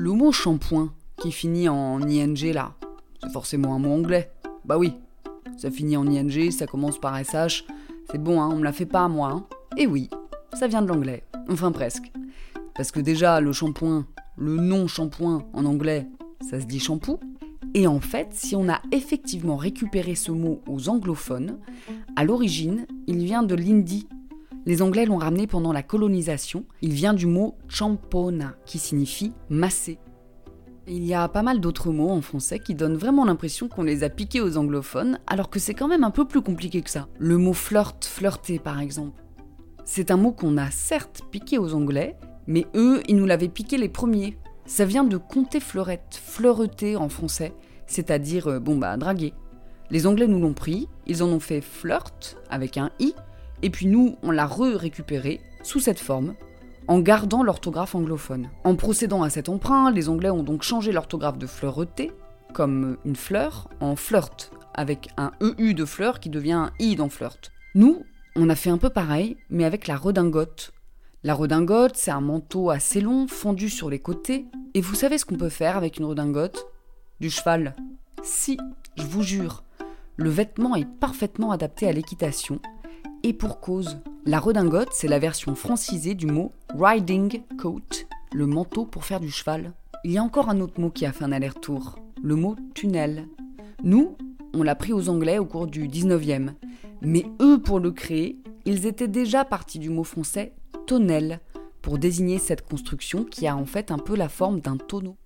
Le mot shampoing, qui finit en ing là, c'est forcément un mot anglais. Bah oui, ça finit en ing, ça commence par sh. C'est bon, hein, on me la fait pas à moi. Hein. Et oui, ça vient de l'anglais. Enfin presque. Parce que déjà, le shampoing, le nom shampoing en anglais, ça se dit shampoo. Et en fait, si on a effectivement récupéré ce mot aux anglophones, à l'origine, il vient de l'hindi. Les Anglais l'ont ramené pendant la colonisation. Il vient du mot champona, qui signifie masser. Il y a pas mal d'autres mots en français qui donnent vraiment l'impression qu'on les a piqués aux anglophones, alors que c'est quand même un peu plus compliqué que ça. Le mot flirt, flirter par exemple. C'est un mot qu'on a certes piqué aux anglais, mais eux, ils nous l'avaient piqué les premiers. Ça vient de compter fleurette, fleureter en français, c'est-à-dire, euh, bon bah, draguer. Les Anglais nous l'ont pris, ils en ont fait flirt avec un i, et puis nous, on l'a re-récupéré sous cette forme, en gardant l'orthographe anglophone. En procédant à cet emprunt, les Anglais ont donc changé l'orthographe de fleureter, comme une fleur, en flirt, avec un EU de fleur qui devient un I dans flirt. Nous, on a fait un peu pareil, mais avec la redingote, la redingote, c'est un manteau assez long, fendu sur les côtés. Et vous savez ce qu'on peut faire avec une redingote? Du cheval. Si, je vous jure, le vêtement est parfaitement adapté à l'équitation. Et pour cause, la redingote, c'est la version francisée du mot riding coat, le manteau pour faire du cheval. Il y a encore un autre mot qui a fait un aller-retour, le mot tunnel. Nous, on l'a pris aux Anglais au cours du 19e. Mais eux, pour le créer, ils étaient déjà partis du mot français tonnelle pour désigner cette construction qui a en fait un peu la forme d'un tonneau.